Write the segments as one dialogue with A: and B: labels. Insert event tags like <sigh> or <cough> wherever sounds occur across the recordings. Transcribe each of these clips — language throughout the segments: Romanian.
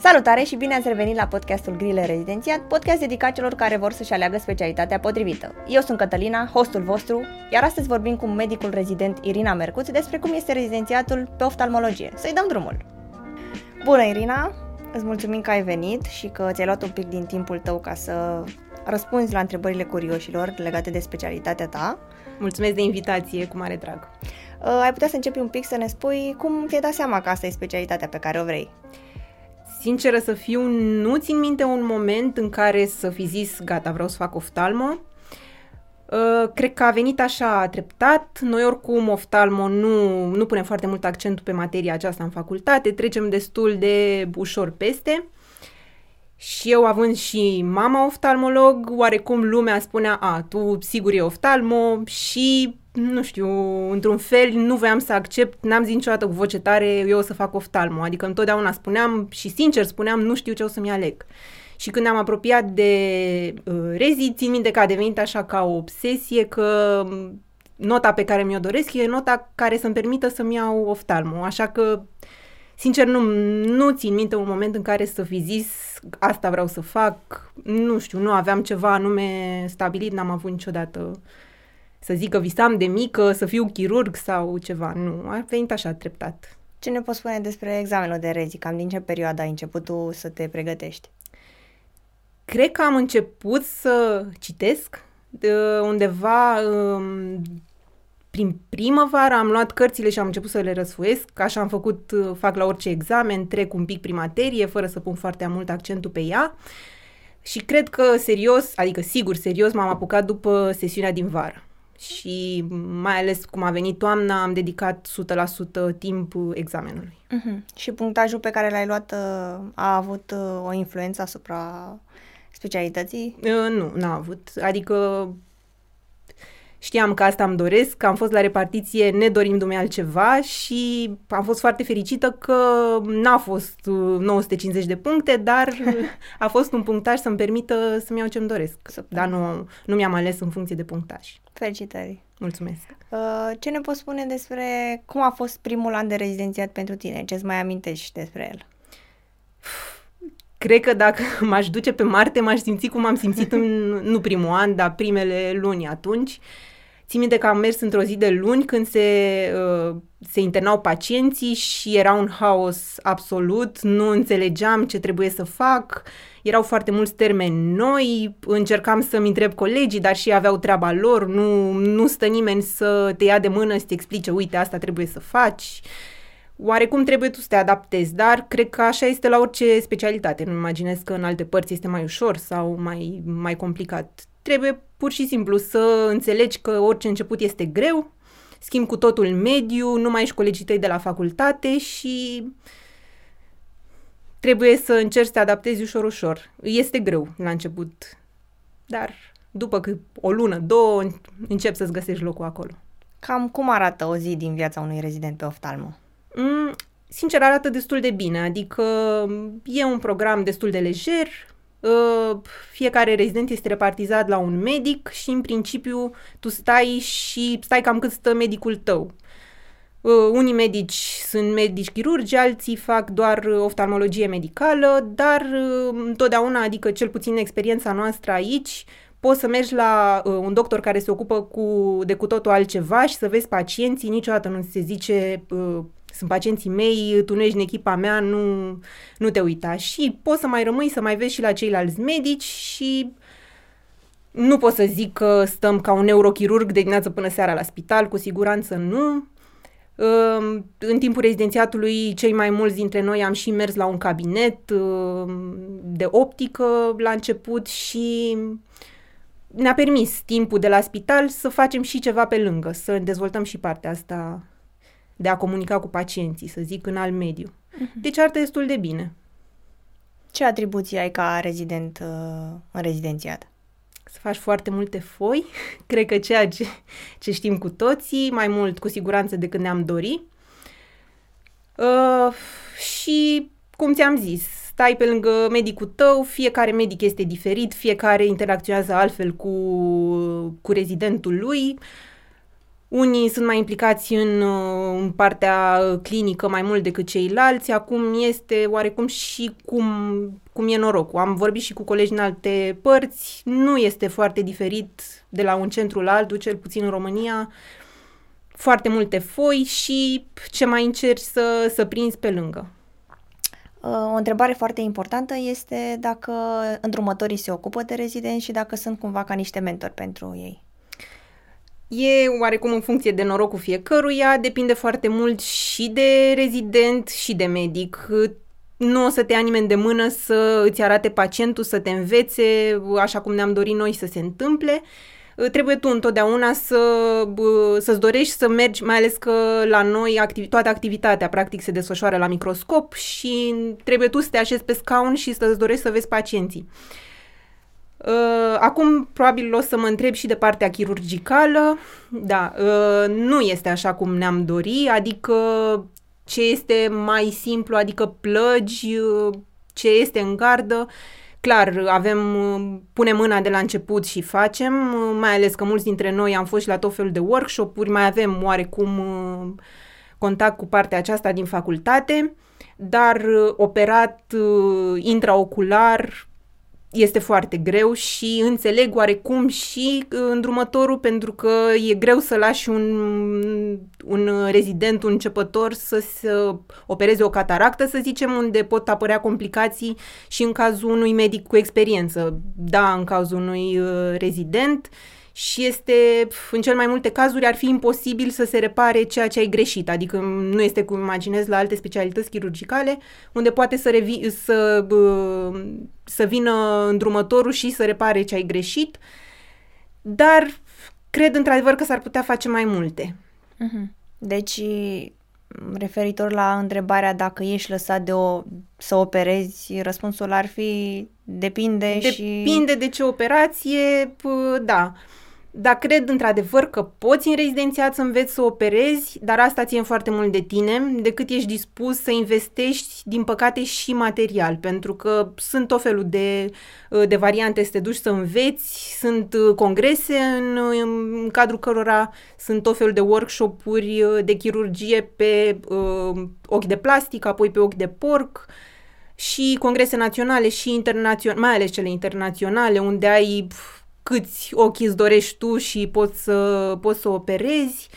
A: Salutare și bine ați revenit la podcastul Grile Rezidențiat, podcast dedicat celor care vor să-și aleagă specialitatea potrivită. Eu sunt Cătălina, hostul vostru, iar astăzi vorbim cu medicul rezident Irina Mercuț despre cum este rezidențiatul pe oftalmologie. Să-i dăm drumul! Bună, Irina! Îți mulțumim că ai venit și că ți-ai luat un pic din timpul tău ca să răspunzi la întrebările curioșilor legate de specialitatea ta.
B: Mulțumesc de invitație, cu mare drag.
A: Uh, ai putea să începi un pic să ne spui cum ți-ai dat seama că asta e specialitatea pe care o vrei.
B: Sinceră să fiu, nu țin minte un moment în care să fi zis, gata, vreau să fac oftalmo. Uh, cred că a venit așa treptat. Noi oricum oftalmo nu, nu punem foarte mult accentul pe materia aceasta în facultate, trecem destul de ușor peste. Și eu având și mama oftalmolog, oarecum lumea spunea, a, tu sigur e oftalmo și, nu știu, într-un fel nu voiam să accept, n-am zis niciodată cu voce tare, eu o să fac oftalmo. Adică întotdeauna spuneam și sincer spuneam, nu știu ce o să-mi aleg. Și când am apropiat de uh, rezi, țin minte că a devenit așa ca o obsesie că nota pe care mi-o doresc e nota care să-mi permită să-mi iau oftalmo. Așa că, sincer, nu, nu țin minte un moment în care să fi zis asta vreau să fac, nu știu, nu aveam ceva anume stabilit, n-am avut niciodată să zic că visam de mică, să fiu chirurg sau ceva, nu, a venit așa treptat.
A: Ce ne poți spune despre examenul de rezi? Cam din ce perioadă ai început tu să te pregătești?
B: Cred că am început să citesc de undeva um, prin primăvară am luat cărțile și am început să le răsfoiesc, așa am făcut, uh, fac la orice examen, trec un pic prin materie, fără să pun foarte mult accentul pe ea. Și cred că serios, adică sigur serios, m-am apucat după sesiunea din vară. Și mai ales cum a venit toamna, am dedicat 100% timp examenului.
A: Uh-huh. Și punctajul pe care l-ai luat uh, a avut uh, o influență asupra specialității?
B: Uh, nu, n-a avut. Adică Știam că asta îmi doresc, că am fost la repartiție nedorindu-mi altceva și am fost foarte fericită că n-a fost 950 uh, de puncte, dar <laughs> a fost un punctaj să-mi permită să-mi iau ce-mi doresc. Super. Dar nu, nu mi-am ales în funcție de punctaj.
A: Felicitări!
B: Mulțumesc!
A: Uh, ce ne poți spune despre cum a fost primul an de rezidențiat pentru tine? Ce-ți mai amintești despre el?
B: Cred că dacă <laughs> m-aș duce pe Marte, m-aș simți cum am simțit în, nu primul an, dar primele luni atunci. Țin minte că am mers într-o zi de luni când se, uh, se internau pacienții și era un haos absolut, nu înțelegeam ce trebuie să fac, erau foarte mulți termeni noi, încercam să-mi întreb colegii, dar și aveau treaba lor, nu, nu stă nimeni să te ia de mână, să te explice, uite, asta trebuie să faci. Oarecum trebuie tu să te adaptezi, dar cred că așa este la orice specialitate. Nu imaginez că în alte părți este mai ușor sau mai, mai complicat. Trebuie pur și simplu să înțelegi că orice început este greu, schimb cu totul mediu, nu mai ești colegii tăi de la facultate și trebuie să încerci să te adaptezi ușor, ușor. Este greu la început, dar după că o lună, două, încep să-ți găsești locul acolo.
A: Cam cum arată o zi din viața unui rezident pe oftalmo?
B: Mm, sincer, arată destul de bine, adică e un program destul de lejer, Uh, fiecare rezident este repartizat la un medic și în principiu tu stai și stai cam cât stă medicul tău. Uh, unii medici sunt medici chirurgi, alții fac doar oftalmologie medicală, dar uh, întotdeauna, adică cel puțin experiența noastră aici, poți să mergi la uh, un doctor care se ocupă cu, de cu totul altceva și să vezi pacienții, niciodată nu se zice uh, sunt pacienții mei, tu nu ești în echipa mea, nu, nu te uita. Și poți să mai rămâi, să mai vezi și la ceilalți medici și nu pot să zic că stăm ca un neurochirurg de dimineață până seara la spital, cu siguranță nu. În timpul rezidențiatului, cei mai mulți dintre noi am și mers la un cabinet de optică la început și ne-a permis timpul de la spital să facem și ceva pe lângă, să dezvoltăm și partea asta de a comunica cu pacienții, să zic, în alt mediu. Uh-huh. Deci arată destul de bine.
A: Ce atribuții ai ca rezident uh, în rezidențiat?
B: Să faci foarte multe foi, <laughs> cred că ceea ce, ce știm cu toții, mai mult cu siguranță decât ne-am dori. Uh, și, cum ți-am zis, stai pe lângă medicul tău, fiecare medic este diferit, fiecare interacționează altfel cu, cu rezidentul lui. Unii sunt mai implicați în, uh, în partea clinică mai mult decât ceilalți. Acum este oarecum și cum, cum e norocul. Am vorbit și cu colegi în alte părți. Nu este foarte diferit de la un centru la altul, cel puțin în România. Foarte multe foi și ce mai încerci să, să prinzi pe lângă.
A: Uh, o întrebare foarte importantă este dacă îndrumătorii se ocupă de rezidenți și dacă sunt cumva ca niște mentori pentru ei.
B: E oarecum în funcție de norocul fiecăruia, depinde foarte mult și de rezident și de medic. Nu o să te ia nimeni de mână să îți arate pacientul, să te învețe așa cum ne-am dorit noi să se întâmple. Trebuie tu întotdeauna să, să-ți dorești să mergi, mai ales că la noi activi- toată activitatea practic se desfășoară la microscop și trebuie tu să te așezi pe scaun și să-ți dorești să vezi pacienții. Uh, acum probabil o să mă întreb și de partea chirurgicală. Da, uh, nu este așa cum ne-am dori, adică ce este mai simplu, adică plăgi, uh, ce este în gardă. Clar, avem, punem mâna de la început și facem, mai ales că mulți dintre noi am fost și la tot felul de workshop-uri, mai avem oarecum contact cu partea aceasta din facultate, dar operat intraocular este foarte greu și înțeleg oarecum și uh, îndrumătorul pentru că e greu să lași un, un rezident, un începător să se opereze o cataractă, să zicem, unde pot apărea complicații și în cazul unui medic cu experiență. Da, în cazul unui uh, rezident și este, în cel mai multe cazuri, ar fi imposibil să se repare ceea ce ai greșit. Adică nu este cum imaginezi la alte specialități chirurgicale, unde poate să, revi, să, să vină îndrumătorul și să repare ce ai greșit, dar cred într-adevăr că s-ar putea face mai multe.
A: Mhm. Deci, referitor la întrebarea dacă ești lăsat de o, să operezi, răspunsul ar fi depinde,
B: depinde
A: și...
B: Depinde de ce operație, da. Dar cred într-adevăr că poți în rezidențiat să înveți să operezi, dar asta ține foarte mult de tine, decât ești dispus să investești, din păcate, și material, pentru că sunt tot felul de, de variante să te duci să înveți, sunt uh, congrese în, în cadrul cărora sunt tot felul de workshop-uri uh, de chirurgie pe uh, ochi de plastic, apoi pe ochi de porc, și congrese naționale și internaționale, mai ales cele internaționale, unde ai câți ochi îți dorești tu și poți să, poți să operezi.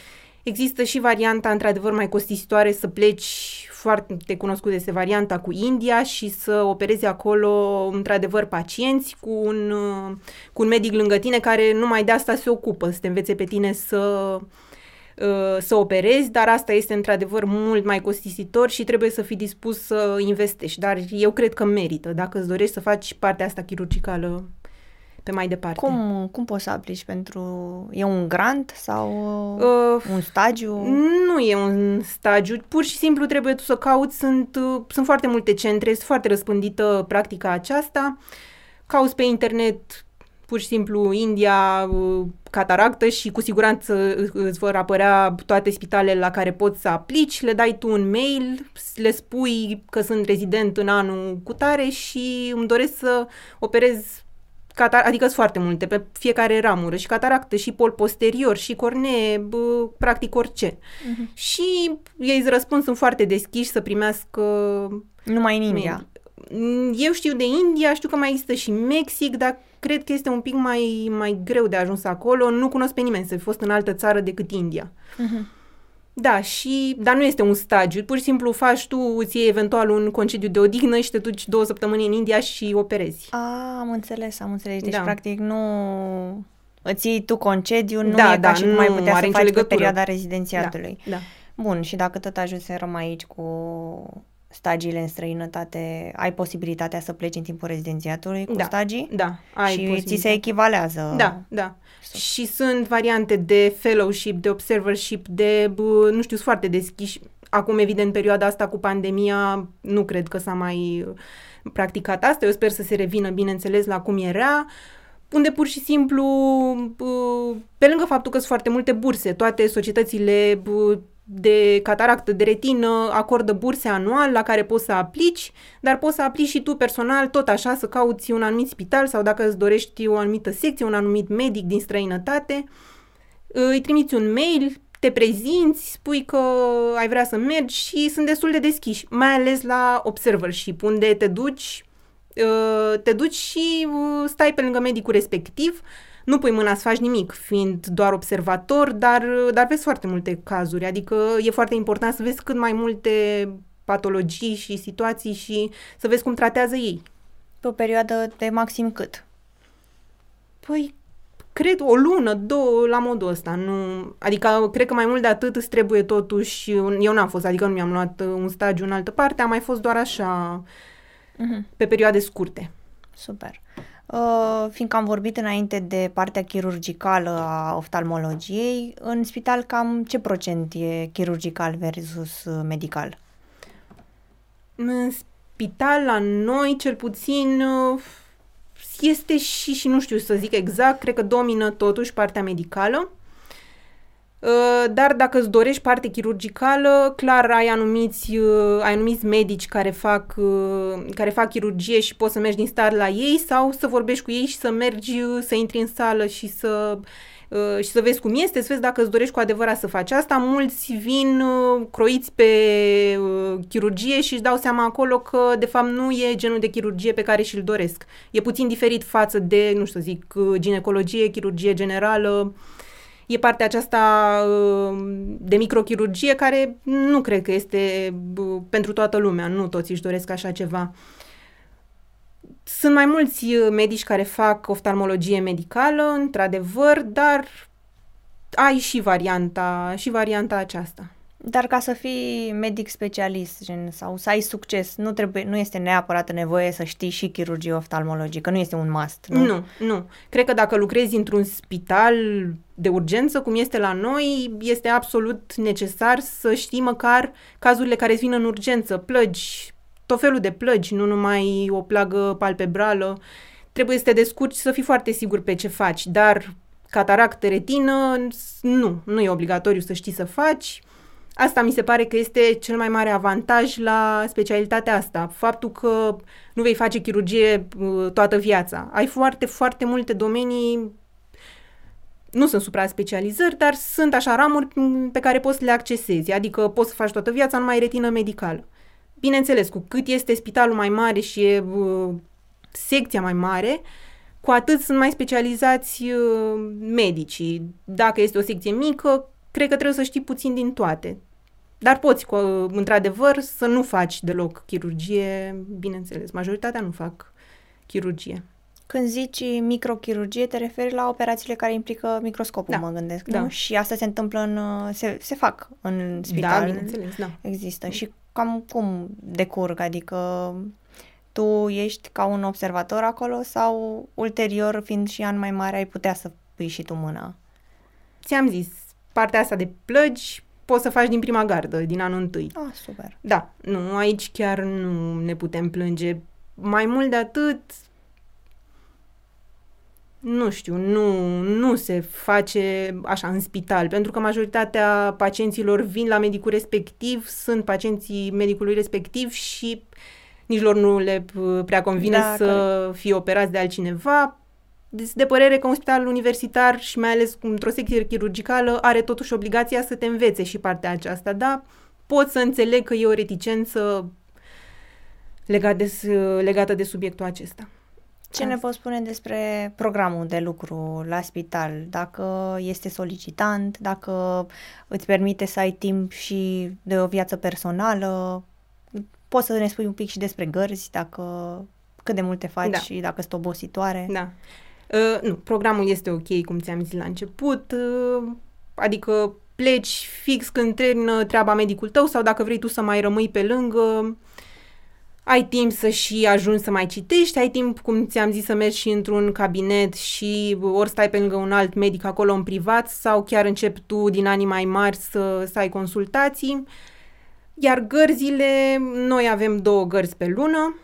B: Există și varianta, într-adevăr, mai costisitoare să pleci foarte cunoscut este varianta cu India și să operezi acolo, într-adevăr, pacienți cu un, cu un medic lângă tine care numai de asta se ocupă, să te învețe pe tine să, să operezi, dar asta este într-adevăr mult mai costisitor și trebuie să fii dispus să investești. Dar eu cred că merită. Dacă îți dorești să faci partea asta chirurgicală, pe mai departe.
A: Cum, cum poți să aplici pentru... E un grant sau uh, un stagiu?
B: Nu e un stagiu, pur și simplu trebuie tu să cauți, sunt, uh, sunt foarte multe centre, este foarte răspândită practica aceasta, cauți pe internet pur și simplu India, uh, cataractă și cu siguranță îți vor apărea toate spitalele la care poți să aplici, le dai tu un mail, le spui că sunt rezident în anul cu tare și îmi doresc să operez catar- adică sunt foarte multe pe fiecare ramură, și cataractă, și pol posterior, și cornee, bă, practic orice. Uh-huh. Și ei îți răspund, sunt foarte deschiși să primească...
A: Numai în India.
B: Eu știu de India, știu că mai există și Mexic, dar cred că este un pic mai, mai greu de ajuns acolo. Nu cunosc pe nimeni să fi fost în altă țară decât India. Uh-huh. Da, și, dar nu este un stagiu, pur și simplu faci tu, îți iei eventual un concediu de odihnă și te duci două săptămâni în India și operezi.
A: A, am înțeles, am înțeles. Deci, da. practic, nu îți iei tu concediu, nu da, e da, ca și cum ai putea să faci pe perioada rezidențiatului.
B: Da, da.
A: Bun, și dacă tot ajungi să rămâi aici cu stagiile în străinătate, ai posibilitatea să pleci în timpul rezidențiatului cu
B: da,
A: stagii?
B: Da,
A: ai Și ți se echivalează.
B: Da, da. Și sunt variante de fellowship, de observership, de, nu știu, sunt foarte deschiși. Acum, evident, perioada asta cu pandemia, nu cred că s-a mai practicat asta. Eu sper să se revină, bineînțeles, la cum era unde pur și simplu, pe lângă faptul că sunt foarte multe burse, toate societățile de cataractă, de retină, acordă burse anual la care poți să aplici, dar poți să aplici și tu personal, tot așa, să cauți un anumit spital sau dacă îți dorești o anumită secție, un anumit medic din străinătate, îi trimiți un mail, te prezinți, spui că ai vrea să mergi și sunt destul de deschiși, mai ales la observership, unde te duci, uh, te duci și uh, stai pe lângă medicul respectiv, nu pui mâna să faci nimic, fiind doar observator, dar, dar vezi foarte multe cazuri, adică e foarte important să vezi cât mai multe patologii și situații și să vezi cum tratează ei.
A: Pe o perioadă de maxim cât?
B: Păi, cred o lună, două, la modul ăsta. Nu, adică, cred că mai mult de atât îți trebuie totuși, eu n-am fost, adică nu mi-am luat un stagiu în altă parte, am mai fost doar așa, uh-huh. pe perioade scurte.
A: Super. Uh, fiindcă am vorbit înainte de partea chirurgicală a oftalmologiei, în spital cam ce procent e chirurgical versus uh, medical?
B: În spital, la noi, cel puțin, uh, este și, și nu știu să zic exact, cred că domină totuși partea medicală. Uh, dar dacă îți dorești parte chirurgicală, clar ai anumiți, uh, ai anumiți medici care fac, uh, care fac chirurgie și poți să mergi din start la ei sau să vorbești cu ei și să mergi, să intri în sală și să și să vezi cum este, să vezi dacă îți dorești cu adevărat să faci asta. Mulți vin croiți pe chirurgie și își dau seama acolo că de fapt nu e genul de chirurgie pe care și-l doresc. E puțin diferit față de, nu știu să zic, ginecologie, chirurgie generală, e partea aceasta uh, de microchirurgie care nu cred că este uh, pentru toată lumea, nu toți își doresc așa ceva. Sunt mai mulți uh, medici care fac oftalmologie medicală, într-adevăr, dar ai și varianta, și varianta aceasta.
A: Dar ca să fii medic specialist gen, sau să ai succes, nu, trebuie, nu este neapărat nevoie să știi și chirurgie oftalmologică, nu este un must, nu?
B: Nu, nu. Cred că dacă lucrezi într-un spital de urgență, cum este la noi, este absolut necesar să știi măcar cazurile care îți vin în urgență, plăgi, tot felul de plăgi, nu numai o plagă palpebrală. Trebuie să te descurci să fii foarte sigur pe ce faci, dar cataractă, retină, nu, nu e obligatoriu să știi să faci Asta mi se pare că este cel mai mare avantaj la specialitatea asta. Faptul că nu vei face chirurgie uh, toată viața. Ai foarte, foarte multe domenii nu sunt supra-specializări, dar sunt așa ramuri pe care poți să le accesezi, adică poți să faci toată viața numai retină medicală. Bineînțeles, cu cât este spitalul mai mare și e uh, secția mai mare, cu atât sunt mai specializați uh, medicii. Dacă este o secție mică, cred că trebuie să știi puțin din toate. Dar poți, cu, într-adevăr, să nu faci deloc chirurgie, bineînțeles. Majoritatea nu fac chirurgie.
A: Când zici microchirurgie, te referi la operațiile care implică microscopul,
B: da.
A: mă gândesc,
B: da.
A: nu? Și asta se întâmplă în... Se, se fac în spital.
B: Da, bineînțeles, da.
A: Există. Și cam cum decurg? Adică tu ești ca un observator acolo sau ulterior, fiind și an mai mare, ai putea să pui și tu mâna?
B: Ți-am zis, partea asta de plăgi poți să faci din prima gardă, din anul întâi.
A: Ah, super.
B: Da, nu, aici chiar nu ne putem plânge. Mai mult de atât, nu știu, nu, nu se face așa în spital, pentru că majoritatea pacienților vin la medicul respectiv, sunt pacienții medicului respectiv și nici lor nu le prea convine da, să care... fie operați de altcineva, de părere că un spital universitar și mai ales într-o secție chirurgicală are totuși obligația să te învețe și partea aceasta, da? Pot să înțeleg că e o reticență legat de, legată de subiectul acesta.
A: Ce ne poți spune despre programul de lucru la spital? Dacă este solicitant, dacă îți permite să ai timp și de o viață personală? Poți să ne spui un pic și despre gărzi, dacă cât de multe faci da. și dacă sunt obositoare?
B: Da. Uh, nu, programul este ok, cum ți-am zis la început, uh, adică pleci fix când termină treaba medicul tău sau dacă vrei tu să mai rămâi pe lângă, ai timp să și ajungi să mai citești, ai timp, cum ți-am zis, să mergi și într-un cabinet și ori stai pe lângă un alt medic acolo în privat sau chiar începi tu din anii mai mari să, să ai consultații. Iar gărzile, noi avem două gărzi pe lună,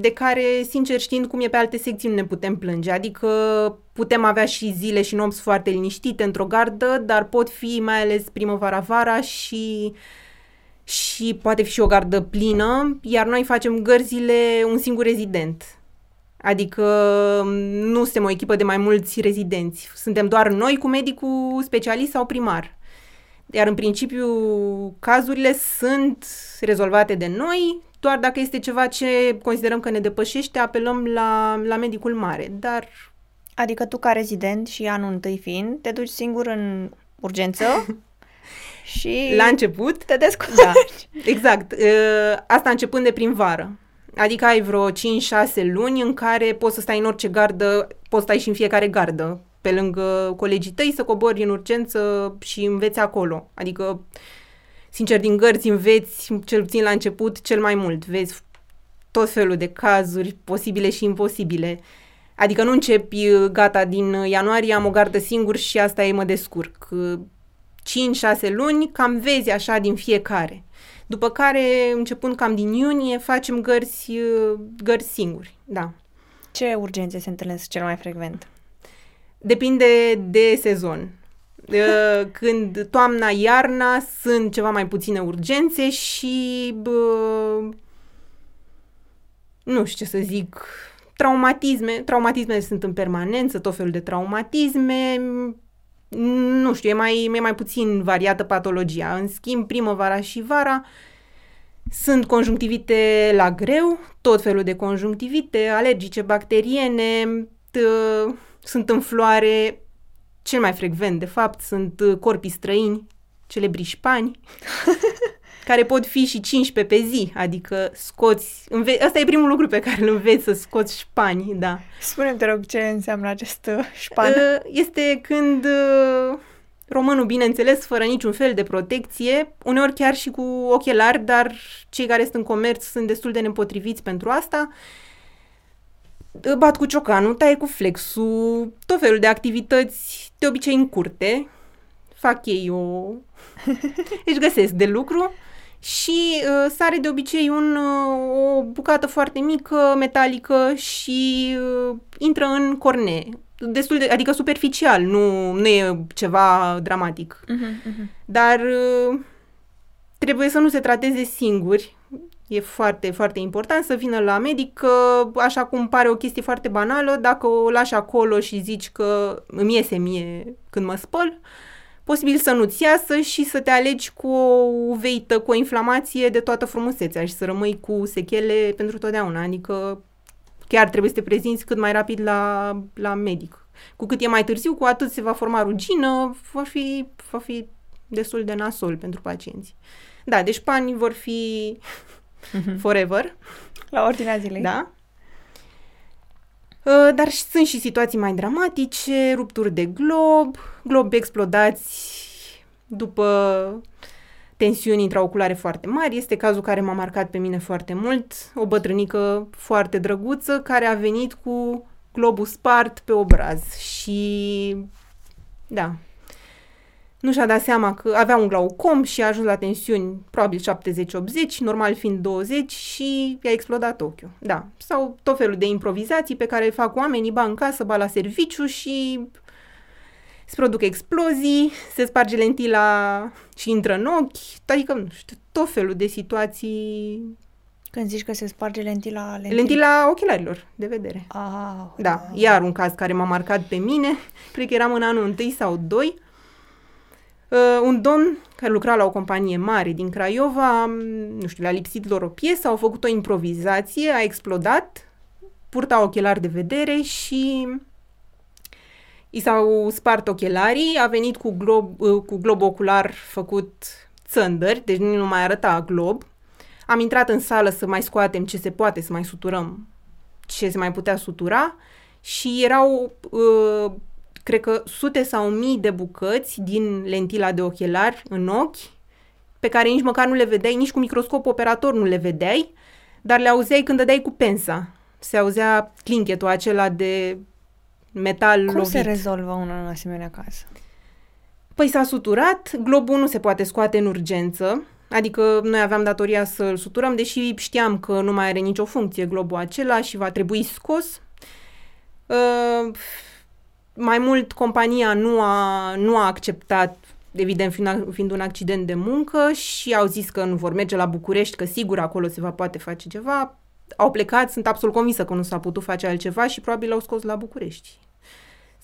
B: de care, sincer știind cum e pe alte secții, nu ne putem plânge. Adică putem avea și zile și nopți foarte liniștite într-o gardă, dar pot fi mai ales primăvara-vara și și poate fi și o gardă plină, iar noi facem gărzile un singur rezident. Adică nu suntem o echipă de mai mulți rezidenți. Suntem doar noi cu medicul specialist sau primar. Iar în principiu cazurile sunt rezolvate de noi, doar dacă este ceva ce considerăm că ne depășește, apelăm la, la medicul mare. Dar
A: Adică tu ca rezident și anul întâi fiind, te duci singur în urgență <laughs> și
B: la început,
A: te descurci.
B: da, exact. Uh, Asta începând de prin vară. Adică ai vreo 5-6 luni în care poți să stai în orice gardă, poți să stai și în fiecare gardă, pe lângă colegii tăi, să cobori în urgență și înveți acolo. Adică, sincer, din gărzi înveți, cel puțin la început, cel mai mult. Vezi tot felul de cazuri posibile și imposibile. Adică nu începi, uh, gata, din ianuarie am o gardă singur și asta e mă descurc. 5-6 luni, cam vezi așa din fiecare. După care, începând cam din iunie, facem gărzi, uh, gărzi singuri, da.
A: Ce urgențe se întâlnesc cel mai frecvent?
B: Depinde de sezon. Uh, Când toamna, iarna sunt ceva mai puține urgențe și bă, nu știu ce să zic, traumatisme, traumatismele sunt în permanență, tot felul de traumatisme, nu știu, e mai, e mai puțin variată patologia. În schimb, primăvara și vara sunt conjunctivite la greu, tot felul de conjunctivite, alergice, bacteriene, t- sunt în floare, cel mai frecvent, de fapt, sunt uh, corpii străini, celebri șpani, <laughs> care pot fi și 15 pe zi, adică scoți, înve- asta e primul lucru pe care îl înveți, să scoți șpani, da.
A: Spune-mi, te rog, ce înseamnă acest uh, șpan?
B: Uh, Este când uh, românul, bineînțeles, fără niciun fel de protecție, uneori chiar și cu ochelari, dar cei care sunt în comerț sunt destul de nepotriviți pentru asta, uh, bat cu ciocanul, taie cu flexul, tot felul de activități, de obicei în curte, fac ei o... își <laughs> găsesc de lucru și uh, sare de obicei un, uh, o bucată foarte mică, metalică și uh, intră în cornee. Destul de, adică superficial, nu, nu e ceva dramatic.
A: Mhm, mhm.
B: Dar uh, trebuie să nu se trateze singuri. E foarte, foarte important să vină la medic, că așa cum pare o chestie foarte banală, dacă o lași acolo și zici că îmi iese mie când mă spăl, posibil să nu-ți iasă și să te alegi cu o uveită, cu o inflamație de toată frumusețea și să rămâi cu sechele pentru totdeauna. Adică chiar trebuie să te prezinți cât mai rapid la, la medic. Cu cât e mai târziu, cu atât se va forma rugină, va fi, va fi destul de nasol pentru pacienți. Da, deci panii vor fi forever,
A: La ordinea zilei.
B: da? Uh, Dar și- sunt și situații mai dramatice, rupturi de glob, globi explodați după tensiuni intraoculare foarte mari. Este cazul care m-a marcat pe mine foarte mult. O bătrânică foarte drăguță care a venit cu globul spart pe obraz și da, nu și-a dat seama că avea un glaucom și a ajuns la tensiuni probabil 70-80, normal fiind 20 și i-a explodat ochiul. Da, sau tot felul de improvizații pe care le fac oamenii, ba în casă, ba la serviciu și se produc explozii, se sparge lentila și intră în ochi, adică, nu știu, tot felul de situații.
A: Când zici că se sparge lentila... Lentila...
B: Lentila ochelarilor de vedere.
A: Ah,
B: Da, iar un caz care m-a marcat pe mine, cred că eram în anul întâi sau doi, uh, un domn care lucra la o companie mare din Craiova, m, nu știu, le-a lipsit lor o piesă, au făcut o improvizație, a explodat, purta ochelari de vedere și i s-au spart ochelarii, a venit cu glob, uh, cu glob ocular făcut țândări, deci nu mai arăta glob. Am intrat în sală să mai scoatem ce se poate, să mai suturăm ce se mai putea sutura și erau, uh, cred că, sute sau mii de bucăți din lentila de ochelari în ochi, pe care nici măcar nu le vedeai, nici cu microscop operator nu le vedeai, dar le auzeai când dădeai cu pensa. Se auzea clinchetul acela de metal
A: Cum
B: lovit.
A: se rezolvă un asemenea caz?
B: Păi s-a suturat, globul nu se poate scoate în urgență, adică noi aveam datoria să-l suturăm, deși știam că nu mai are nicio funcție globul acela și va trebui scos. Uh, mai mult, compania nu a, nu a acceptat, evident fiind, fiind un accident de muncă și au zis că nu vor merge la București, că sigur acolo se va poate face ceva. Au plecat, sunt absolut convinsă că nu s-a putut face altceva și probabil l-au scos la București.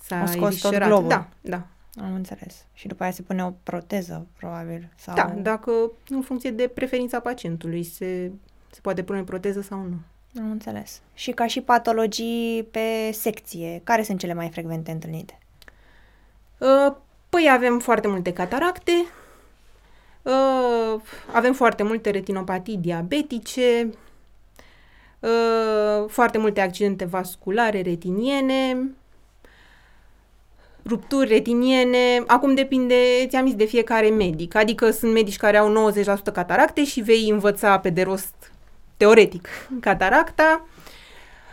B: S-a
A: Au scos tot
B: eviscerat.
A: globul.
B: Da, da.
A: Am înțeles. Și după aia se pune o proteză, probabil. Sau...
B: Da, dacă în funcție de preferința pacientului se, se poate pune proteză sau nu.
A: Am înțeles. Și ca și patologii pe secție, care sunt cele mai frecvente întâlnite?
B: Uh, păi avem foarte multe cataracte, uh, avem foarte multe retinopatii diabetice, uh, foarte multe accidente vasculare retiniene, rupturi retiniene, acum depinde, ți-am zis, de fiecare medic. Adică sunt medici care au 90% cataracte și vei învăța pe de rost, teoretic, cataracta.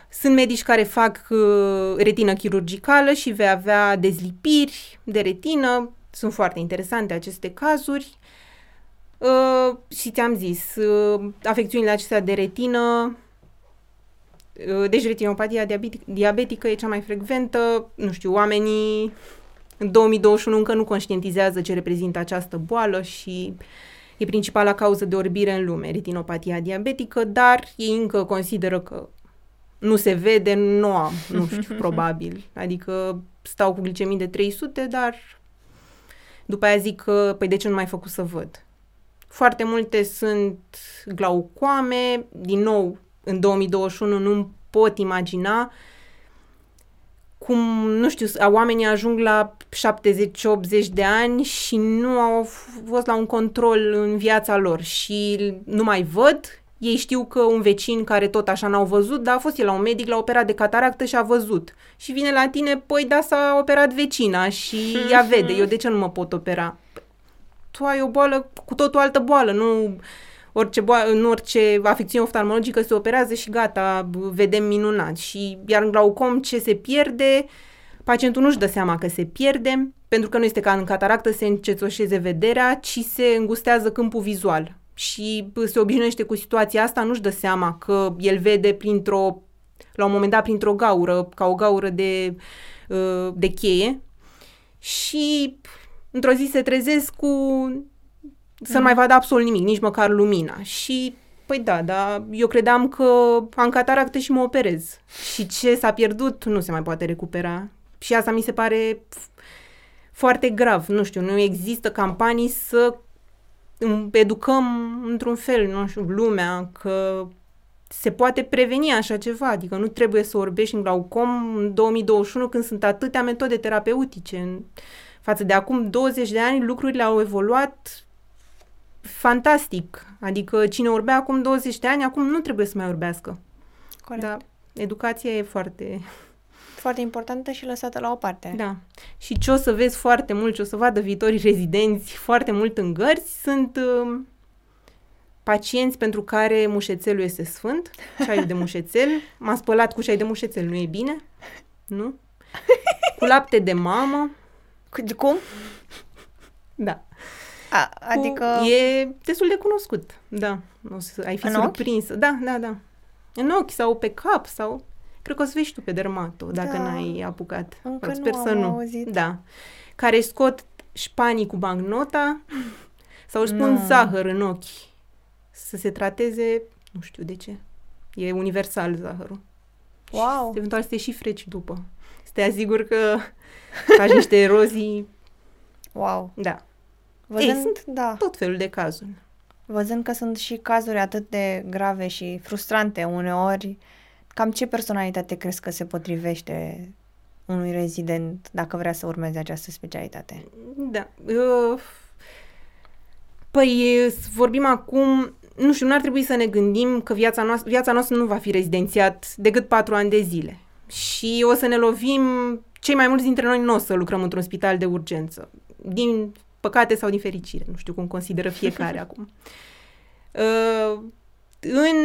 B: Sunt medici care fac uh, retină chirurgicală și vei avea dezlipiri de retină. Sunt foarte interesante aceste cazuri. Uh, și ți-am zis, uh, afecțiunile acestea de retină, uh, deci retinopatia diabetic, diabetică e cea mai frecventă, nu știu, oamenii în 2021 încă nu conștientizează ce reprezintă această boală și e principala cauză de orbire în lume, retinopatia diabetică, dar ei încă consideră că nu se vede, nu am, nu știu, <laughs> probabil. Adică stau cu glicemii de 300, dar după aia zic că, păi de ce nu mai făcut să văd? Foarte multe sunt glaucoame, din nou, în 2021 nu pot imagina cum, nu știu, oamenii ajung la 70-80 de ani și nu au fost la un control în viața lor și nu mai văd, ei știu că un vecin care tot așa n-au văzut, dar a fost el la un medic, l-a operat de cataractă și a văzut. Și vine la tine, păi da, s-a operat vecina și ea <laughs> vede, eu de ce nu mă pot opera? Tu ai o boală cu tot o altă boală, nu orice, boală, nu orice afecțiune oftalmologică se operează și gata, vedem minunat. Și iar în glaucom ce se pierde, pacientul nu-și dă seama că se pierde, pentru că nu este ca în cataractă se încetoșeze vederea, ci se îngustează câmpul vizual și se obișnuiește cu situația asta, nu-și dă seama că el vede printr-o, la un moment dat printr-o gaură, ca o gaură de, uh, de cheie și într-o zi se trezesc cu să nu mai vadă absolut nimic, nici măcar lumina. Și Păi da, dar eu credeam că am cataractă și mă operez. Și ce s-a pierdut nu se mai poate recupera. Și asta mi se pare foarte grav. Nu știu, nu există campanii să educăm într-un fel, nu știu, lumea că se poate preveni așa ceva, adică nu trebuie să orbești în glaucom în 2021 când sunt atâtea metode terapeutice. În față de acum 20 de ani lucrurile au evoluat fantastic. Adică cine orbea acum 20 de ani, acum nu trebuie să mai orbească.
A: Corect.
B: Da, educația e foarte
A: foarte importantă și lăsată la o parte.
B: Da. Și ce o să vezi foarte mult, ce o să vadă viitorii rezidenți foarte mult în gărzi, sunt uh, pacienți pentru care mușețelul este sfânt, ceaiul de mușețel. <laughs> M-am spălat cu ceai de mușețel, nu e bine? Nu? Cu lapte de mamă.
A: Cum?
B: Da.
A: A, adică...
B: Cu, e destul de cunoscut, da. O să ai fi
A: în
B: surprinsă. Ochi? Da, da, da. În ochi sau pe cap sau... Cred că o să vezi tu pe dermato, dacă da. n-ai apucat.
A: Încă
B: Sper
A: nu
B: să
A: am
B: nu.
A: Auzit.
B: Da. Care scot șpanii cu bancnota sau își pun
A: Nu.
B: zahăr în ochi să se trateze, nu știu de ce. E universal zahărul.
A: Wow.
B: Și eventual să te și freci după. Să te asiguri că faci niște erozii.
A: Wow.
B: Da.
A: Văzând,
B: Ei, sunt
A: da,
B: Tot felul de cazuri.
A: văzând că sunt și cazuri atât de grave și frustrante uneori, cam ce personalitate crezi că se potrivește unui rezident dacă vrea să urmeze această specialitate?
B: Da. Uh, Păi, e, s- vorbim acum, nu știu, n-ar trebui să ne gândim că viața noastră, viața noastră nu va fi rezidențiat decât patru ani de zile. Și o să ne lovim, cei mai mulți dintre noi nu o să lucrăm într-un spital de urgență. Din păcate sau din fericire, nu știu cum consideră fiecare <laughs> acum. Uh, în,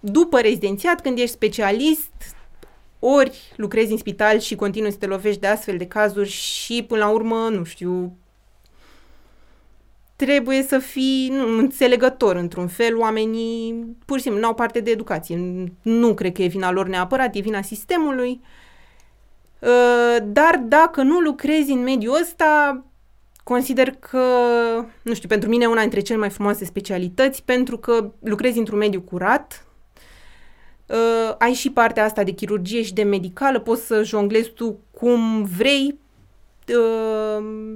B: după rezidențiat, când ești specialist, ori lucrezi în spital și continui să te lovești de astfel de cazuri și până la urmă, nu știu, trebuie să fii nu, înțelegător într-un fel. Oamenii pur și simplu n-au parte de educație. Nu cred că e vina lor neapărat, e vina sistemului. Uh, Dar dacă nu lucrezi în mediul ăsta, consider că, nu știu, pentru mine e una dintre cele mai frumoase specialități, pentru că lucrezi într-un mediu curat, uh, ai și partea asta de chirurgie și de medicală, poți să jonglezi tu cum vrei, uh,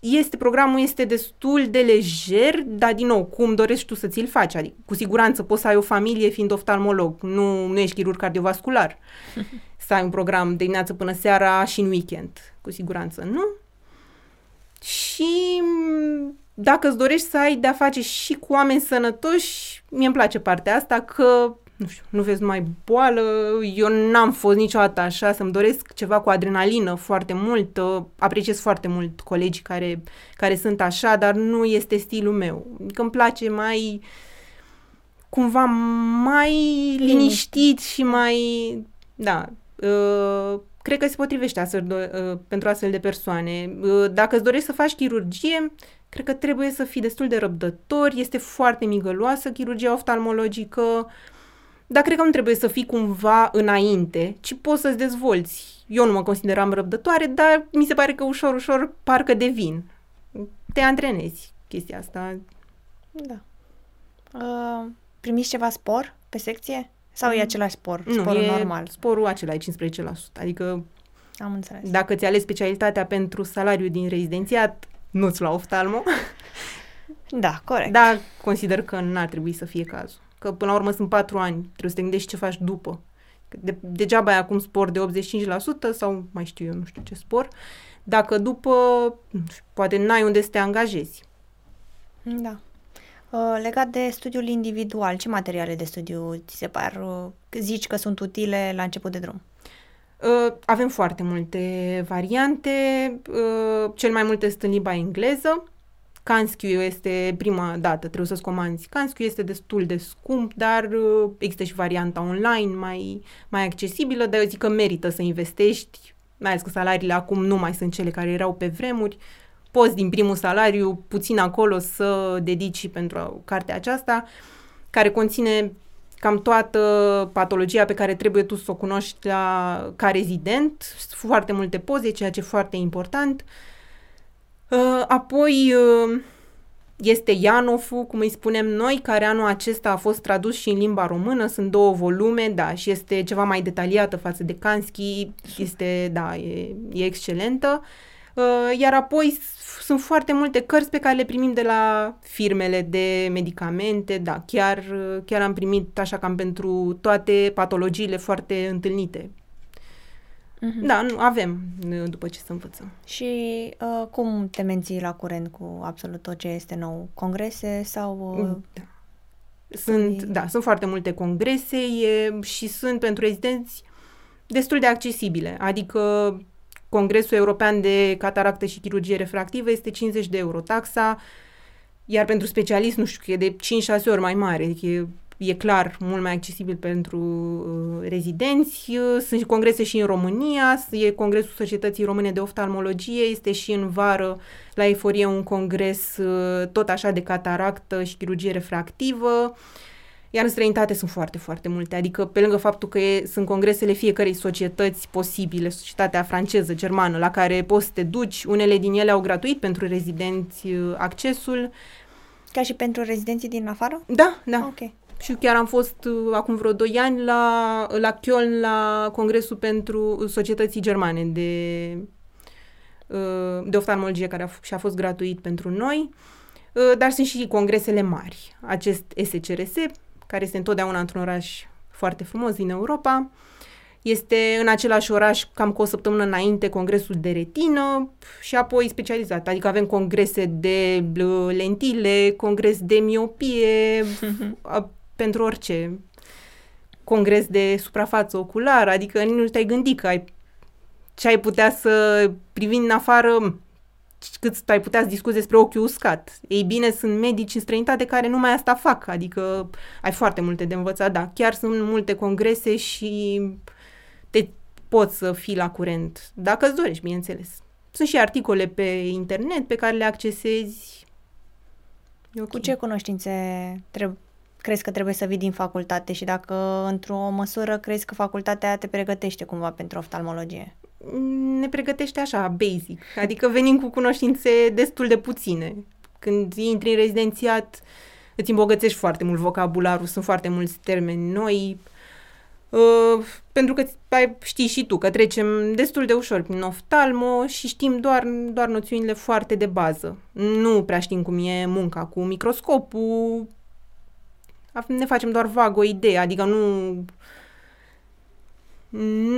B: este, programul este destul de lejer, dar din nou, cum dorești tu să ți-l faci? Adică, cu siguranță poți să ai o familie fiind oftalmolog, nu, nu ești chirurg cardiovascular. <laughs> să ai un program de dimineață până seara și în weekend, cu siguranță, nu? Și dacă îți dorești să ai de-a face și cu oameni sănătoși, mie îmi place partea asta că nu știu, nu vezi numai boală, eu n-am fost niciodată așa, să-mi doresc ceva cu adrenalină foarte mult, uh, apreciez foarte mult colegii care, care sunt așa, dar nu este stilul meu. Că îmi place mai, cumva mai liniștit și mai, da, uh, cred că se potrivește astfel, uh, pentru astfel de persoane. Uh, dacă îți dorești să faci chirurgie, cred că trebuie să fii destul de răbdător, este foarte migăloasă chirurgia oftalmologică, uh, dar cred că nu trebuie să fii cumva înainte, ci poți să-ți dezvolți. Eu nu mă consideram răbdătoare, dar mi se pare că ușor, ușor parcă devin. Te antrenezi chestia asta.
A: Da. Uh, primiți ceva spor pe secție? Sau mm. e același spor?
B: Nu,
A: sporul
B: e
A: normal?
B: sporul acela, e 15%. Adică
A: Am înțeles.
B: dacă ți alegi specialitatea pentru salariu din rezidențiat, nu-ți lua oftalmo. <laughs>
A: Da, corect.
B: Dar consider că n-ar trebui să fie cazul. Că până la urmă sunt patru ani, trebuie să te gândești ce faci după. De, degeaba ai acum spor de 85% sau mai știu eu, nu știu ce spor, dacă după, nu știu, poate n-ai unde să te angajezi.
A: Da. Uh, legat de studiul individual, ce materiale de studiu ți se par, uh, zici că sunt utile la început de drum?
B: Uh, avem foarte multe variante, uh, cel mai multe sunt în limba engleză, Canschiu este prima dată, trebuie să-ți comanzi. Canschiu este destul de scump, dar uh, există și varianta online mai, mai accesibilă, dar eu zic că merită să investești, mai ales că salariile acum nu mai sunt cele care erau pe vremuri. Poți din primul salariu, puțin acolo, să dedici pentru cartea aceasta, care conține cam toată patologia pe care trebuie tu să o cunoști la, ca rezident, foarte multe poze, ceea ce e foarte important. Uh, Uh, apoi uh, este Ianofu, cum îi spunem noi, care anul acesta a fost tradus și în limba română, sunt două volume, da, și este ceva mai detaliată față de Kanski, este, da, e, e excelentă. Uh, iar apoi sunt foarte multe cărți pe care le primim de la firmele de medicamente, da, chiar, chiar am primit așa cam pentru toate patologiile foarte întâlnite Mm-hmm. Da, nu, avem după ce să învățăm.
A: Și uh, cum te menții la curent cu absolut tot ce este nou? Congrese sau... Uh, mm,
B: da. Sunt, da, sunt foarte multe congrese e, și sunt pentru rezidenți destul de accesibile. Adică Congresul European de Cataractă și Chirurgie Refractivă este 50 de euro taxa, iar pentru specialist, nu știu, e de 5-6 ori mai mare, adică e e clar mult mai accesibil pentru uh, rezidenți. Uh, sunt congrese și în România, e Congresul Societății Române de Oftalmologie, este și în vară la Eforie un congres uh, tot așa de cataractă și chirurgie refractivă. Iar în străinătate sunt foarte, foarte multe. Adică, pe lângă faptul că e, sunt congresele fiecărei societăți posibile, societatea franceză, germană, la care poți să te duci, unele din ele au gratuit pentru rezidenți uh, accesul.
A: Ca și pentru rezidenții din afară?
B: Da, da.
A: Ok.
B: Și chiar am fost uh, acum vreo 2 ani la, la Köln la Congresul pentru Societății Germane de, uh, de oftalmologie, care a, f- și a fost gratuit pentru noi. Uh, dar sunt și congresele mari. Acest SCRS, care este întotdeauna într-un oraș foarte frumos din Europa. Este în același oraș, cam cu o săptămână înainte, congresul de retină și apoi specializat. Adică avem congrese de lentile, congres de miopie, <laughs> pentru orice congres de suprafață oculară, adică nu te-ai gândit că ai, ce ai putea să privind în afară cât ai putea să discuți despre ochiul uscat. Ei bine, sunt medici în străinătate care numai asta fac, adică ai foarte multe de învățat, da, chiar sunt multe congrese și te poți să fii la curent, dacă îți dorești, bineînțeles. Sunt și articole pe internet pe care le accesezi.
A: Okay. Cu ce cunoștințe trebuie crezi că trebuie să vii din facultate și dacă într-o măsură crezi că facultatea te pregătește cumva pentru oftalmologie?
B: Ne pregătește așa, basic, adică venim cu cunoștințe destul de puține. Când intri în rezidențiat, îți îmbogățești foarte mult vocabularul, sunt foarte mulți termeni noi. Uh, pentru că ai, știi și tu că trecem destul de ușor prin oftalmo și știm doar, doar noțiunile foarte de bază. Nu prea știm cum e munca cu microscopul, ne facem doar vag o idee, adică nu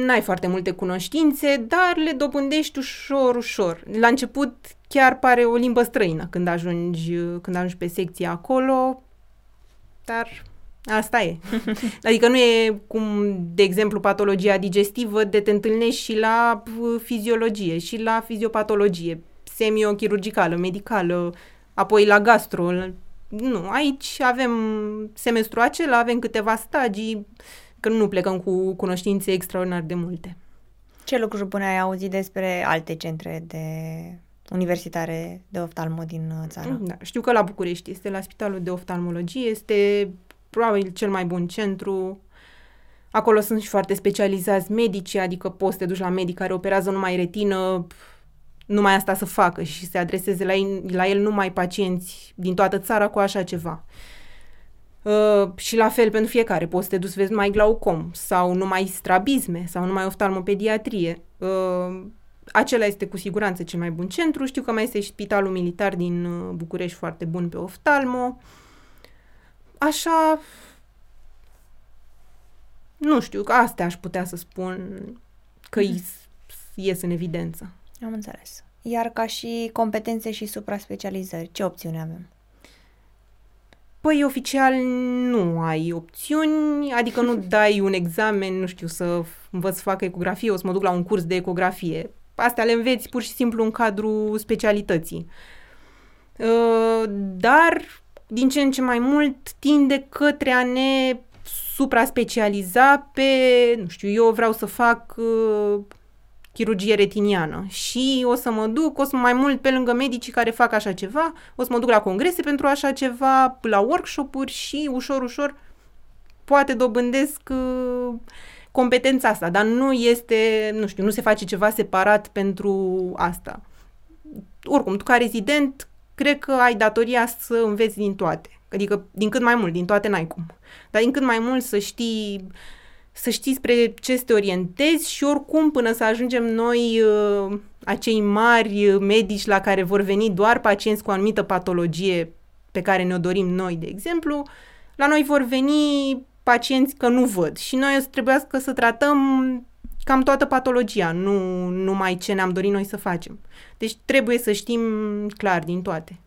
B: n-ai foarte multe cunoștințe, dar le dobândești ușor, ușor. La început chiar pare o limbă străină când ajungi, când ajungi pe secția acolo, dar asta e. <laughs> adică nu e cum, de exemplu, patologia digestivă, de te întâlnești și la fiziologie, și la fiziopatologie, semiochirurgicală, medicală, apoi la gastro. Nu, aici avem semestrul acela, avem câteva stagii, că nu plecăm cu cunoștințe extraordinar de multe.
A: Ce lucruri bune ai auzit despre alte centre de universitare de oftalmo din uh, țară?
B: Da, știu că la București este la Spitalul de Oftalmologie, este probabil cel mai bun centru. Acolo sunt și foarte specializați medici, adică poți să te duci la medic care operează numai retină, numai asta să facă și se adreseze la, el, la el numai pacienți din toată țara cu așa ceva. Uh, și la fel pentru fiecare, poți să te duci să vezi numai glaucom sau numai strabisme sau numai oftalmopediatrie. Uh, acela este cu siguranță cel mai bun centru. Știu că mai este și spitalul militar din uh, București foarte bun pe oftalmo. Așa, nu știu, că astea aș putea să spun că mm. ies în evidență.
A: Am înțeles. Iar ca și competențe și supra-specializări, ce opțiuni avem?
B: Păi, oficial nu ai opțiuni, adică nu <laughs> dai un examen, nu știu, să învăț să fac ecografie, o să mă duc la un curs de ecografie. Astea le înveți pur și simplu în cadrul specialității. Uh, dar, din ce în ce mai mult, tinde către a ne supra-specializa pe, nu știu, eu vreau să fac uh, chirurgie retiniană și o să mă duc, o să mai mult pe lângă medicii care fac așa ceva, o să mă duc la congrese pentru așa ceva, la workshop-uri și ușor, ușor poate dobândesc uh, competența asta, dar nu este, nu știu, nu se face ceva separat pentru asta. Oricum, tu ca rezident, cred că ai datoria să înveți din toate. Adică din cât mai mult, din toate n-ai cum. Dar din cât mai mult să știi să știi spre ce să te orientezi și oricum până să ajungem noi uh, acei mari medici la care vor veni doar pacienți cu o anumită patologie pe care ne-o dorim noi, de exemplu, la noi vor veni pacienți că nu văd și noi o să trebuiască să tratăm cam toată patologia, nu numai ce ne-am dorit noi să facem. Deci trebuie să știm clar din toate.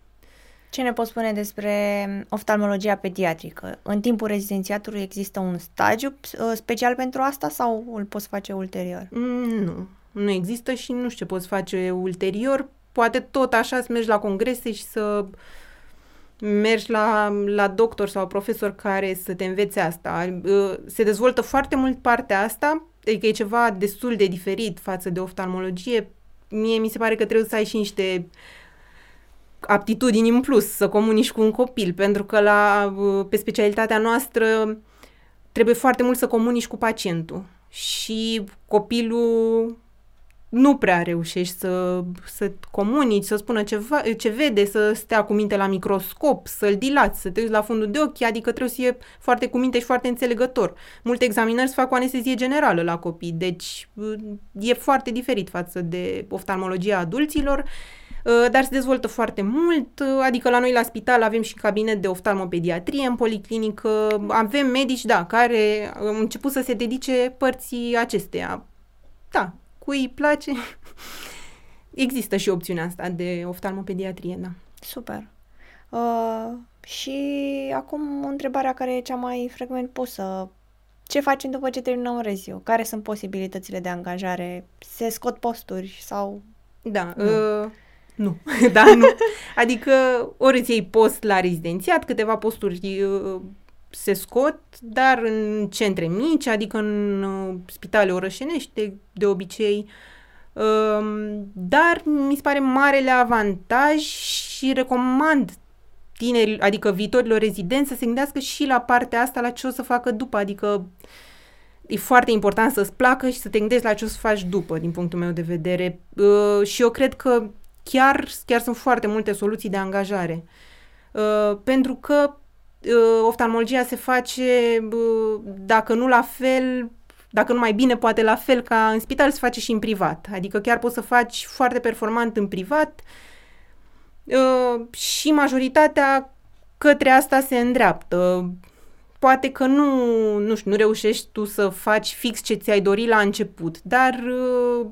A: Ce ne poți spune despre oftalmologia pediatrică? În timpul rezidențiatului există un stagiu uh, special pentru asta sau îl poți face ulterior?
B: Mm, nu, nu există și nu știu ce poți face ulterior. Poate tot așa să mergi la congrese și să mergi la, la doctor sau profesor care să te învețe asta. Uh, se dezvoltă foarte mult partea asta, adică e ceva destul de diferit față de oftalmologie. Mie mi se pare că trebuie să ai și niște aptitudini în plus să comunici cu un copil, pentru că la, uh, pe specialitatea noastră trebuie foarte mult să comunici cu pacientul și copilul nu prea reușești să, să comunici, să spună ceva, ce vede, să stea cu minte la microscop, să-l dilați, să te uiți la fundul de ochi, adică trebuie să fie foarte cu minte și foarte înțelegător. Multe examinări se fac cu anestezie generală la copii, deci uh, e foarte diferit față de oftalmologia adulților Uh, dar se dezvoltă foarte mult, uh, adică la noi la spital avem și cabinet de oftalmopediatrie în policlinică, avem medici, da, care au început să se dedice părții acesteia. Da, cui îi place, <laughs> există și opțiunea asta de oftalmopediatrie, da.
A: Super. Uh, și acum întrebarea care e cea mai frecvent pusă. Ce facem după ce terminăm reziu? Care sunt posibilitățile de angajare? Se scot posturi sau...
B: Da, uh, nu, <laughs> da, nu. Adică ori îți iei post la rezidențiat, câteva posturi uh, se scot, dar în centre mici, adică în uh, spitale orășenești de, de obicei. Uh, dar mi se pare marele avantaj și recomand tineri, adică viitorilor rezidenți să se gândească și la partea asta, la ce o să facă după, adică e foarte important să-ți placă și să te gândești la ce o să faci după, din punctul meu de vedere. Uh, și eu cred că chiar, chiar sunt foarte multe soluții de angajare. Uh, pentru că uh, oftalmologia se face, uh, dacă nu la fel, dacă nu mai bine, poate la fel ca în spital se face și în privat. Adică chiar poți să faci foarte performant în privat uh, și majoritatea către asta se îndreaptă. Poate că nu, nu știu, nu reușești tu să faci fix ce ți-ai dorit la început, dar uh,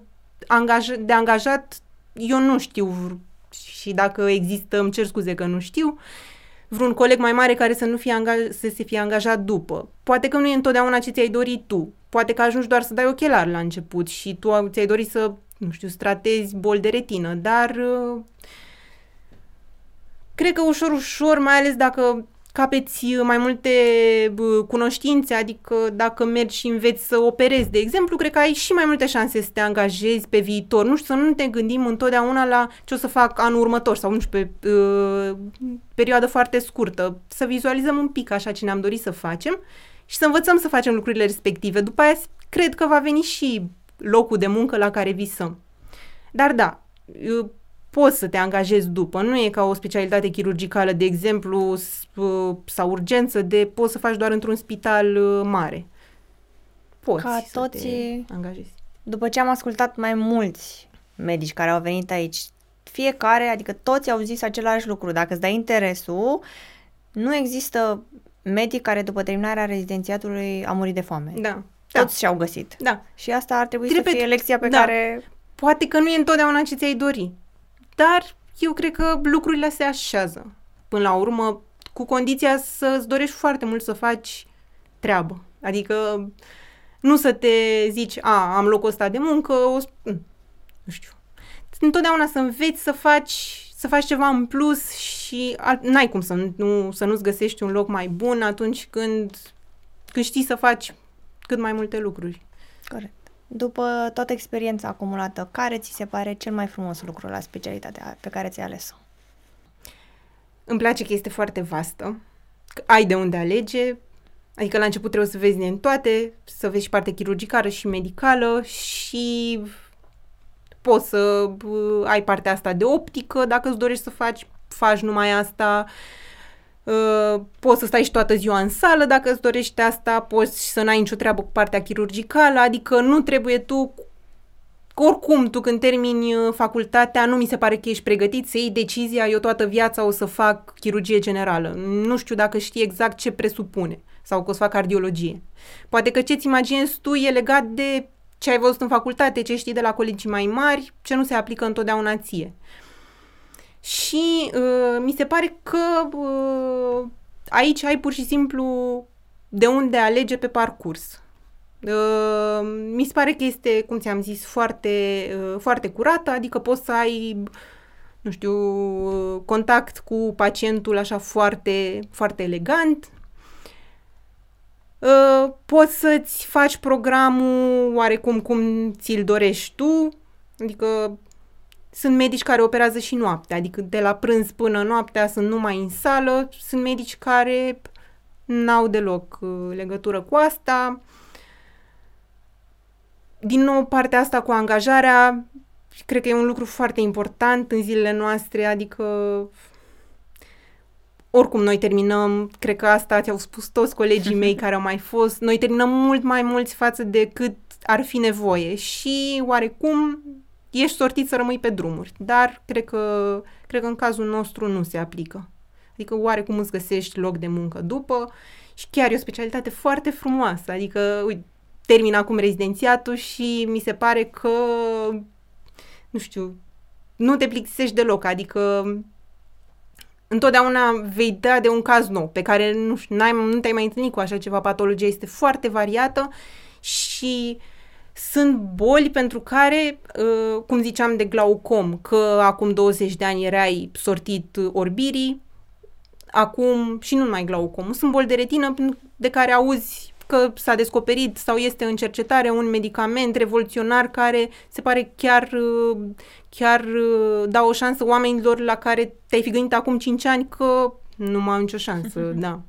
B: angaj- de angajat eu nu știu și dacă există, îmi cer scuze că nu știu, vreun coleg mai mare care să nu fie angaj- să se fie angajat după. Poate că nu e întotdeauna ce ți-ai dorit tu. Poate că ajungi doar să dai ochelari la început și tu ți-ai dorit să, nu știu, stratezi bol de retină, dar uh, cred că ușor, ușor, mai ales dacă capeți mai multe cunoștințe, adică dacă mergi și înveți să operezi, de exemplu, cred că ai și mai multe șanse să te angajezi pe viitor. Nu știu, să nu te gândim întotdeauna la ce o să fac anul următor sau nu știu, pe uh, perioadă foarte scurtă. Să vizualizăm un pic așa ce ne-am dorit să facem și să învățăm să facem lucrurile respective. După aia cred că va veni și locul de muncă la care visăm. Dar da, poți să te angajezi după. Nu e ca o specialitate chirurgicală, de exemplu, sau urgență, de poți să faci doar într-un spital uh, mare. Poți
A: ca
B: să
A: toți,
B: te angajezi.
A: După ce am ascultat mai mulți medici care au venit aici, fiecare, adică toți au zis același lucru. Dacă îți dai interesul, nu există medic care după terminarea rezidențiatului a murit de foame.
B: Da.
A: Toți
B: da.
A: și-au găsit.
B: Da.
A: Și asta ar trebui
B: Repet,
A: să fie lecția pe
B: da.
A: care...
B: Poate că nu e întotdeauna ce ți-ai dori, dar eu cred că lucrurile se așează. Până la urmă, cu condiția să-ți dorești foarte mult să faci treabă. Adică nu să te zici, a, am locul ăsta de muncă, o, nu știu. Întotdeauna să înveți să faci să faci ceva în plus și n-ai cum să, nu, să nu-ți găsești un loc mai bun atunci când, când știi să faci cât mai multe lucruri.
A: Corect. După toată experiența acumulată, care ți se pare cel mai frumos lucru la specialitatea pe care ți-ai ales-o?
B: Îmi place că este foarte vastă, că ai de unde alege, adică la început trebuie să vezi din toate, să vezi și partea chirurgicală și medicală și poți să ai partea asta de optică, dacă îți dorești să faci, faci numai asta. Uh, poți să stai și toată ziua în sală dacă îți dorești asta, poți să n-ai nicio treabă cu partea chirurgicală, adică nu trebuie tu oricum, tu când termini uh, facultatea, nu mi se pare că ești pregătit să iei decizia, eu toată viața o să fac chirurgie generală. Nu știu dacă știi exact ce presupune sau că o să fac cardiologie. Poate că ce-ți imaginezi tu e legat de ce ai văzut în facultate, ce știi de la colegii mai mari, ce nu se aplică întotdeauna ție. Și uh, mi se pare că uh, aici ai pur și simplu de unde alege pe parcurs. Uh, mi se pare că este, cum ți-am zis, foarte, uh, foarte curată, adică poți să ai, nu știu, uh, contact cu pacientul așa foarte, foarte elegant, Uh, poți să-ți faci programul oarecum cum ți-l dorești tu, adică sunt medici care operează și noaptea, adică de la prânz până noaptea sunt numai în sală, sunt medici care n-au deloc uh, legătură cu asta. Din nou, partea asta cu angajarea, cred că e un lucru foarte important în zilele noastre, adică oricum noi terminăm, cred că asta ți-au spus toți colegii mei <laughs> care au mai fost, noi terminăm mult mai mulți față de cât ar fi nevoie și oarecum ești sortit să rămâi pe drumuri, dar cred că, cred că în cazul nostru nu se aplică. Adică oarecum îți găsești loc de muncă după și chiar e o specialitate foarte frumoasă, adică uite, termin acum rezidențiatul și mi se pare că, nu știu, nu te plictisești deloc, adică întotdeauna vei da de un caz nou, pe care nu, știu, n-ai, nu te-ai mai întâlnit cu așa ceva. Patologia este foarte variată și sunt boli pentru care, uh, cum ziceam de glaucom, că acum 20 de ani erai sortit orbirii, acum și nu numai glaucom, sunt boli de retină de care auzi că s-a descoperit sau este în cercetare un medicament revoluționar care se pare chiar, chiar da o șansă oamenilor la care te-ai fi gândit acum 5 ani că nu mai au nicio șansă, <laughs> da.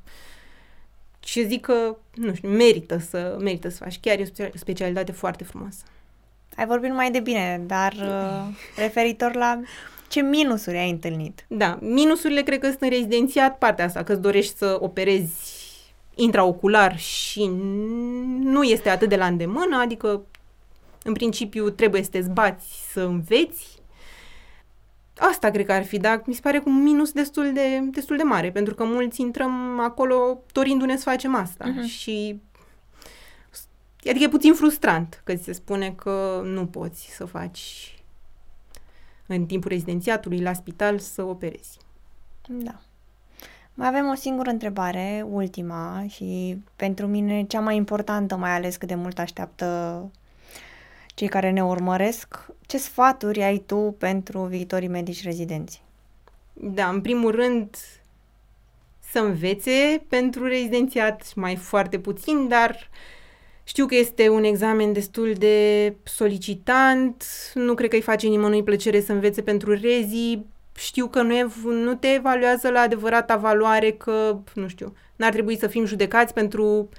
B: Și zic că, nu știu, merită să, merită să faci. Chiar e o specialitate foarte frumoasă.
A: Ai vorbit numai de bine, dar uh, referitor la ce minusuri ai întâlnit?
B: Da, minusurile cred că sunt în rezidențiat partea asta, că îți dorești să operezi intraocular și nu este atât de la îndemână, adică în principiu trebuie să te zbați să înveți. Asta cred că ar fi, dar mi se pare cu un minus destul de, destul de mare, pentru că mulți intrăm acolo dorindu-ne să facem asta uh-huh. și adică e puțin frustrant că ți se spune că nu poți să faci în timpul rezidențiatului la spital să operezi.
A: Da. Mai avem o singură întrebare, ultima, și pentru mine cea mai importantă, mai ales cât de mult așteaptă cei care ne urmăresc. Ce sfaturi ai tu pentru viitorii medici rezidenți?
B: Da, în primul rând să învețe pentru rezidențiat mai foarte puțin, dar știu că este un examen destul de solicitant, nu cred că îi face nimănui plăcere să învețe pentru rezi, știu că nu, e, nu te evaluează la adevărata valoare, că, nu știu, n-ar trebui să fim judecați pentru... Nu știu,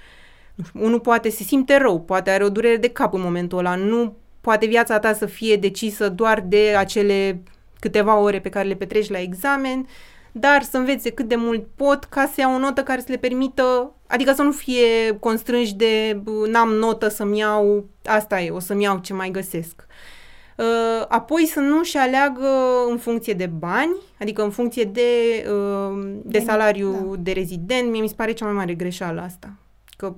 B: unul poate se simte rău, poate are o durere de cap în momentul ăla, nu poate viața ta să fie decisă doar de acele câteva ore pe care le petreci la examen, dar să învețe cât de mult pot ca să iau o notă care să le permită, adică să nu fie constrânși de n-am notă să-mi iau, asta e, o să-mi iau ce mai găsesc. Uh, apoi să nu-și aleagă în funcție de bani, adică în funcție de, uh, de salariu da. de rezident. Mie mi se pare cea mai mare greșeală asta. Că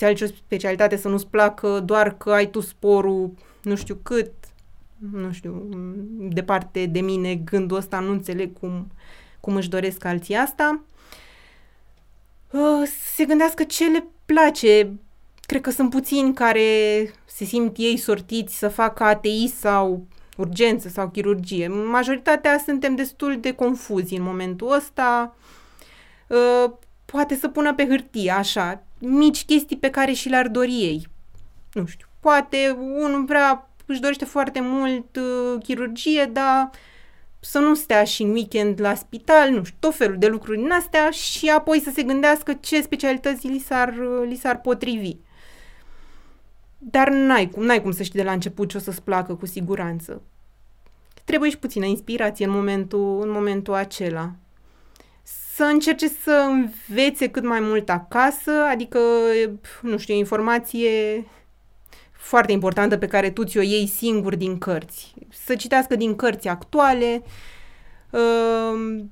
B: să alegi o specialitate să nu-ți placă doar că ai tu sporul nu știu cât, nu știu, departe de mine gândul ăsta, nu înțeleg cum, cum își doresc alții asta. Uh, se gândească ce le place. Cred că sunt puțini care se simt ei sortiți să facă ATI sau urgență sau chirurgie. Majoritatea suntem destul de confuzi în momentul ăsta. Uh, poate să pună pe hârtie, așa, mici chestii pe care și le-ar dori ei. Nu știu, poate unul vrea, își dorește foarte mult uh, chirurgie, dar să nu stea și în weekend la spital, nu știu, tot felul de lucruri din astea și apoi să se gândească ce specialități li s-ar, uh, li s-ar potrivi. Dar n-ai cum, n-ai cum să știi de la început ce o să-ți placă cu siguranță. Trebuie și puțină inspirație în momentul, în momentul acela. Să încerce să învețe cât mai mult acasă, adică, nu știu, informație foarte importantă pe care tu ți-o iei singur din cărți. Să citească din cărți actuale, um,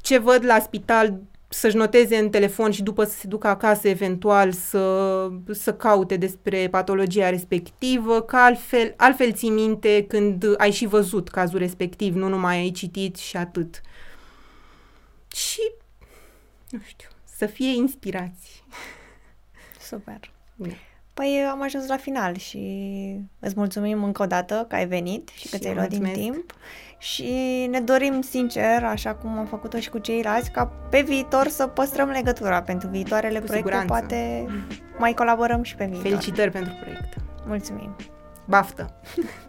B: ce văd la spital să-și noteze în telefon și după să se ducă acasă eventual să, să caute despre patologia respectivă, că altfel, altfel ții minte când ai și văzut cazul respectiv, nu numai ai citit și atât. Și, nu știu, să fie inspirați. <laughs>
A: Super. Da. Păi am ajuns la final și îți mulțumim încă o dată că ai venit și că și ți-ai luat din timp și ne dorim sincer, așa cum am făcut-o și cu ceilalți, ca pe viitor să păstrăm legătura pentru viitoarele cu proiecte, siguranță. poate mai colaborăm și pe viitor.
B: Felicitări pentru proiect.
A: Mulțumim!
B: Baftă! <laughs>